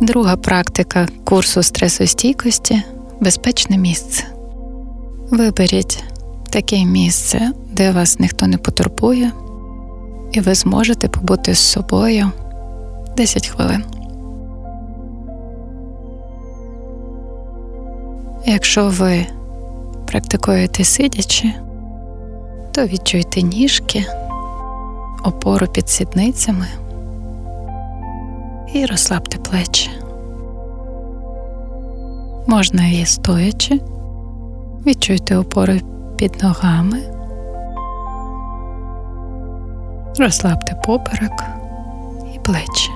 Друга практика курсу стресостійкості безпечне місце. Виберіть таке місце, де вас ніхто не потурбує, і ви зможете побути з собою 10 хвилин. Якщо ви практикуєте сидячи, то відчуйте ніжки, опору під сідницями і розслабте плечі. Можна і стоячи, відчуйте опору під ногами, розслабте поперек і плечі.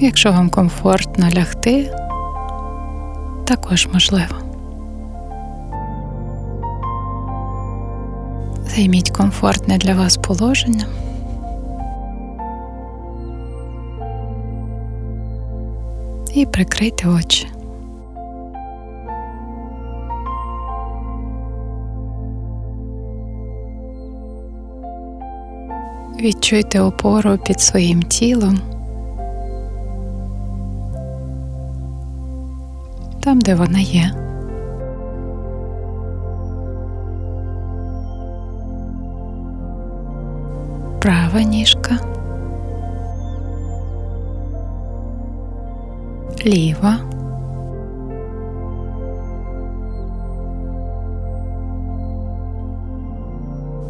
Якщо вам комфортно лягти, також можливо. Займіть комфортне для вас положення. І прикрийте очі. Відчуйте опору під своїм тілом. Там, де вона є. Права ніжка. Ліва.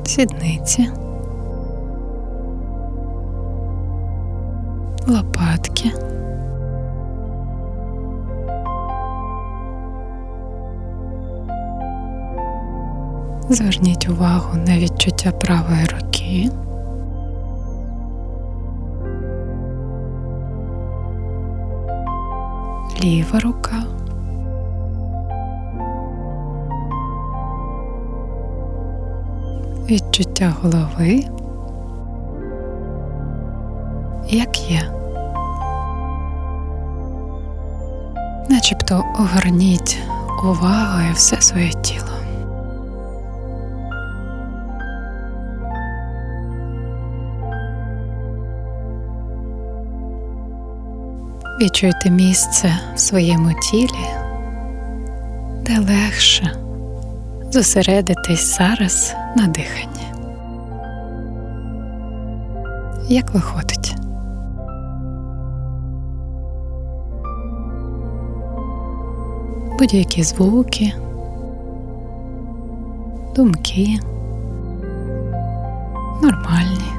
Сідниці. Лопатки. Зверніть увагу на відчуття правої руки. Ліва рука. Відчуття голови. Як є. Начебто огорніть увагою все своє тіло. Відчуйте місце в своєму тілі, де легше зосередитись зараз на диханні. Як виходить? Будь-які звуки, думки нормальні.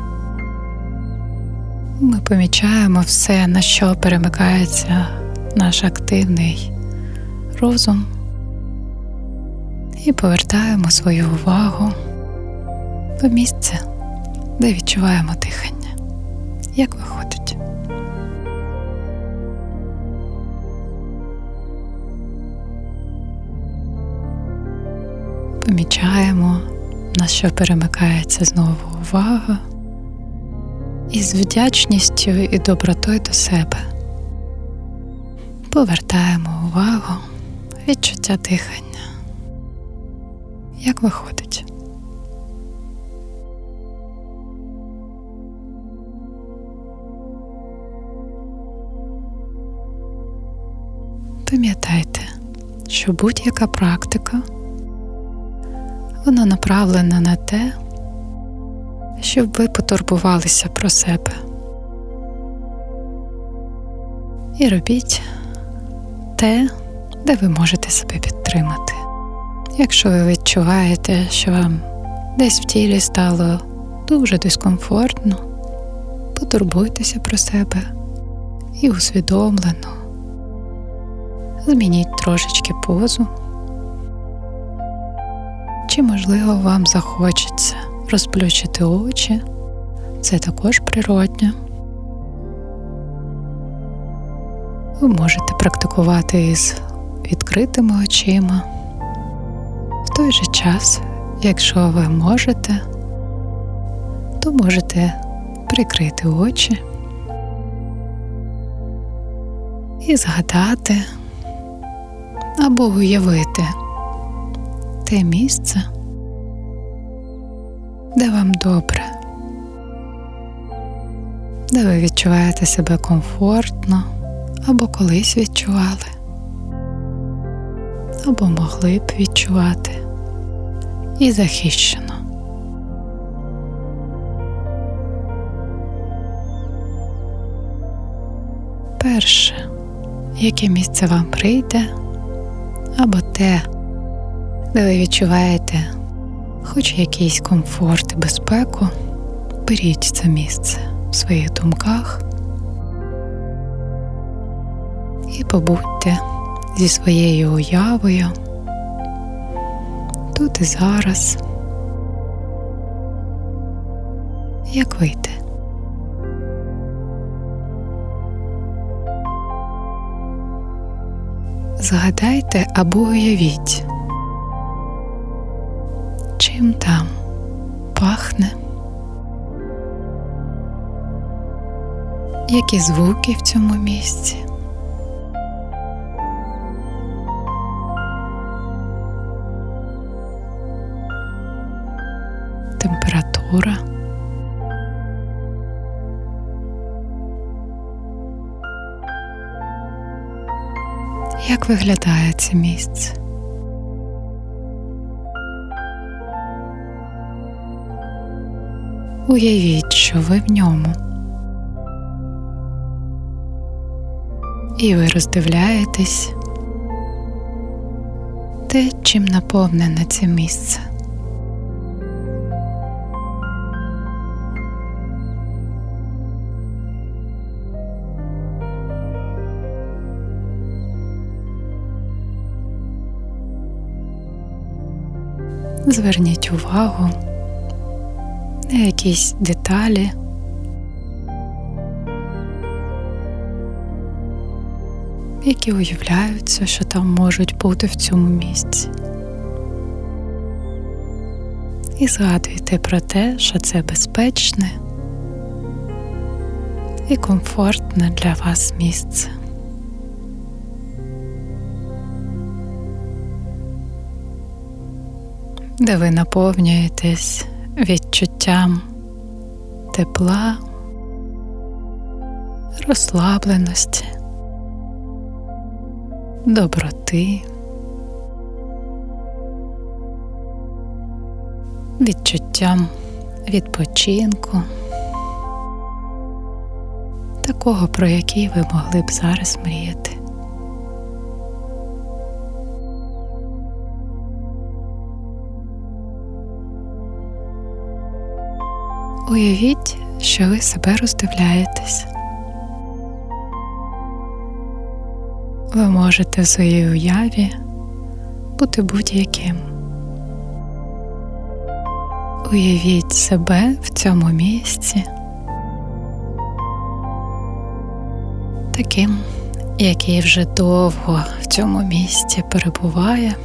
Ми помічаємо все, на що перемикається наш активний розум, і повертаємо свою увагу в місце, де відчуваємо дихання, як виходить. Помічаємо, на що перемикається знову увага і з вдячністю і добротою до себе. Повертаємо увагу, відчуття дихання. Як виходить? Пам'ятайте, що будь-яка практика вона направлена на те, щоб ви потурбувалися про себе. І робіть те, де ви можете себе підтримати. Якщо ви відчуваєте, що вам десь в тілі стало дуже дискомфортно, потурбуйтеся про себе і усвідомлено змініть трошечки позу, чи, можливо, вам захочеться розплющити очі, це також природньо. Ви можете практикувати із відкритими очима. В той же час, якщо ви можете, то можете прикрити очі і згадати або уявити те місце, де вам добре, де ви відчуваєте себе комфортно або колись відчували, або могли б відчувати. І захищено. Перше, яке місце вам прийде, або те, де ви відчуваєте хоч якийсь комфорт і безпеку, беріть це місце в своїх думках і побудьте зі своєю уявою тут і зараз, як вийти. Згадайте або уявіть, чим там пахне, які звуки в цьому місці. Температура. Як виглядає це місце? Уявіть, що ви в ньому. І ви роздивляєтесь те, чим наповнене це місце. Зверніть увагу якісь деталі. Які уявляються, що там можуть бути в цьому місці. І згадуйте про те, що це безпечне і комфортне для вас місце. де ви наповнюєтесь відчуттям тепла, розслабленості, доброти, відчуттям відпочинку, такого, про який ви могли б зараз мріяти. Уявіть, що ви себе роздивляєтесь. Ви можете в своїй уяві бути будь-яким. Уявіть себе в цьому місці, таким, який вже довго в цьому місці перебуває.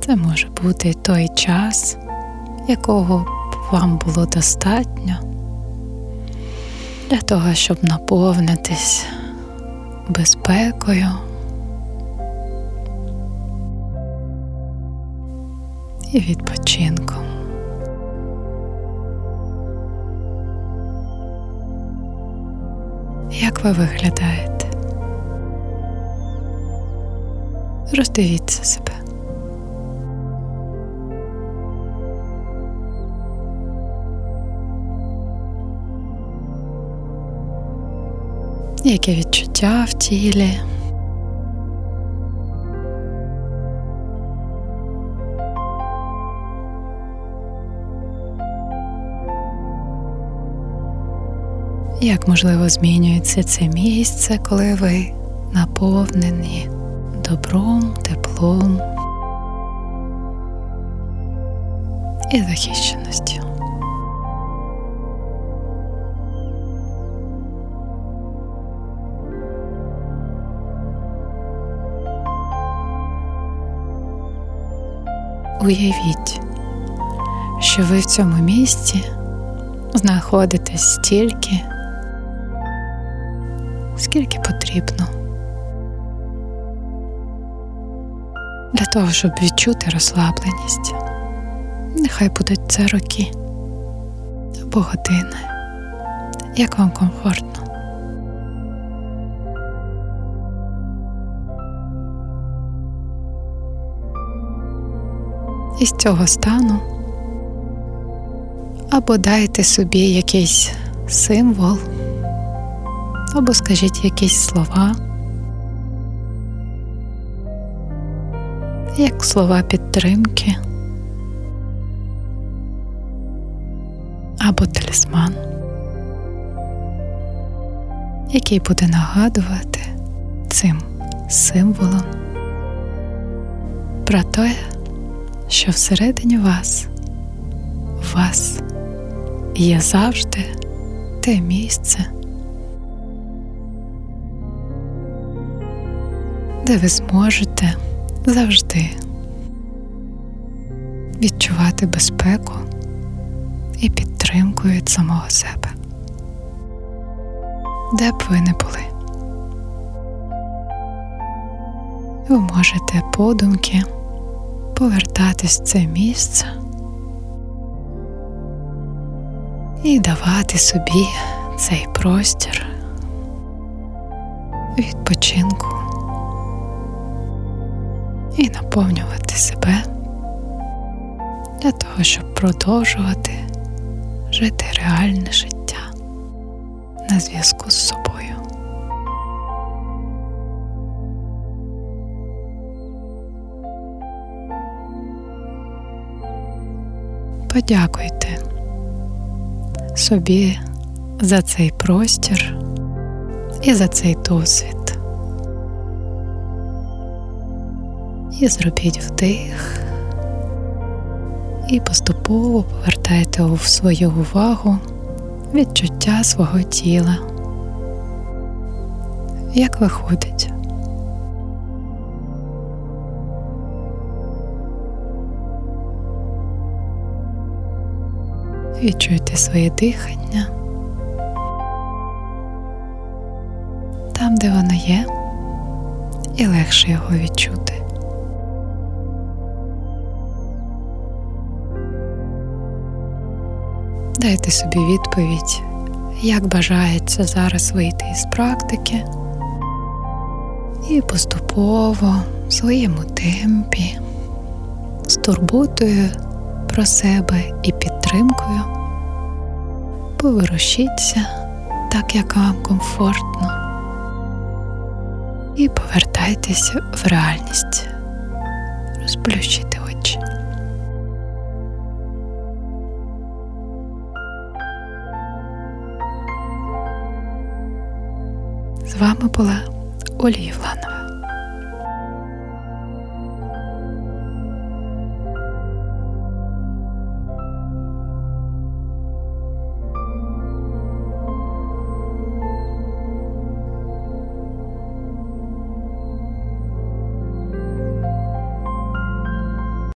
Це може бути той час якого вам було достатньо для того, щоб наповнитись безпекою і відпочинком. Як ви виглядаєте? Роздивіться себе. Яке відчуття в тілі? Як можливо змінюється це місце, коли ви наповнені добром, теплом і захищеністю? Уявіть, що ви в цьому місці знаходитесь стільки, скільки потрібно для того, щоб відчути розслабленість. Нехай будуть це роки або години, як вам комфортно. Із цього стану. Або дайте собі якийсь символ, або скажіть якісь слова, як слова підтримки, або талісман, який буде нагадувати цим символом про те, що всередині вас, вас є завжди те місце, де ви зможете завжди відчувати безпеку і підтримку від самого себе, де б ви не були. Ви можете подумки повертатись в це місце і давати собі цей простір відпочинку і наповнювати себе для того, щоб продовжувати жити реальне життя на зв'язку з собою. Подякуйте собі за цей простір і за цей досвід. І зробіть вдих і поступово повертайте в свою увагу відчуття свого тіла. Як виходить? Відчуйте своє дихання там, де воно є, і легше його відчути. Дайте собі відповідь, як бажається зараз вийти із практики, і поступово в своєму темпі, з турботою про себе і підтримкою, поворушіться так, як вам комфортно, і повертайтеся в реальність, розплющите очі. З вами була Оля Євланова.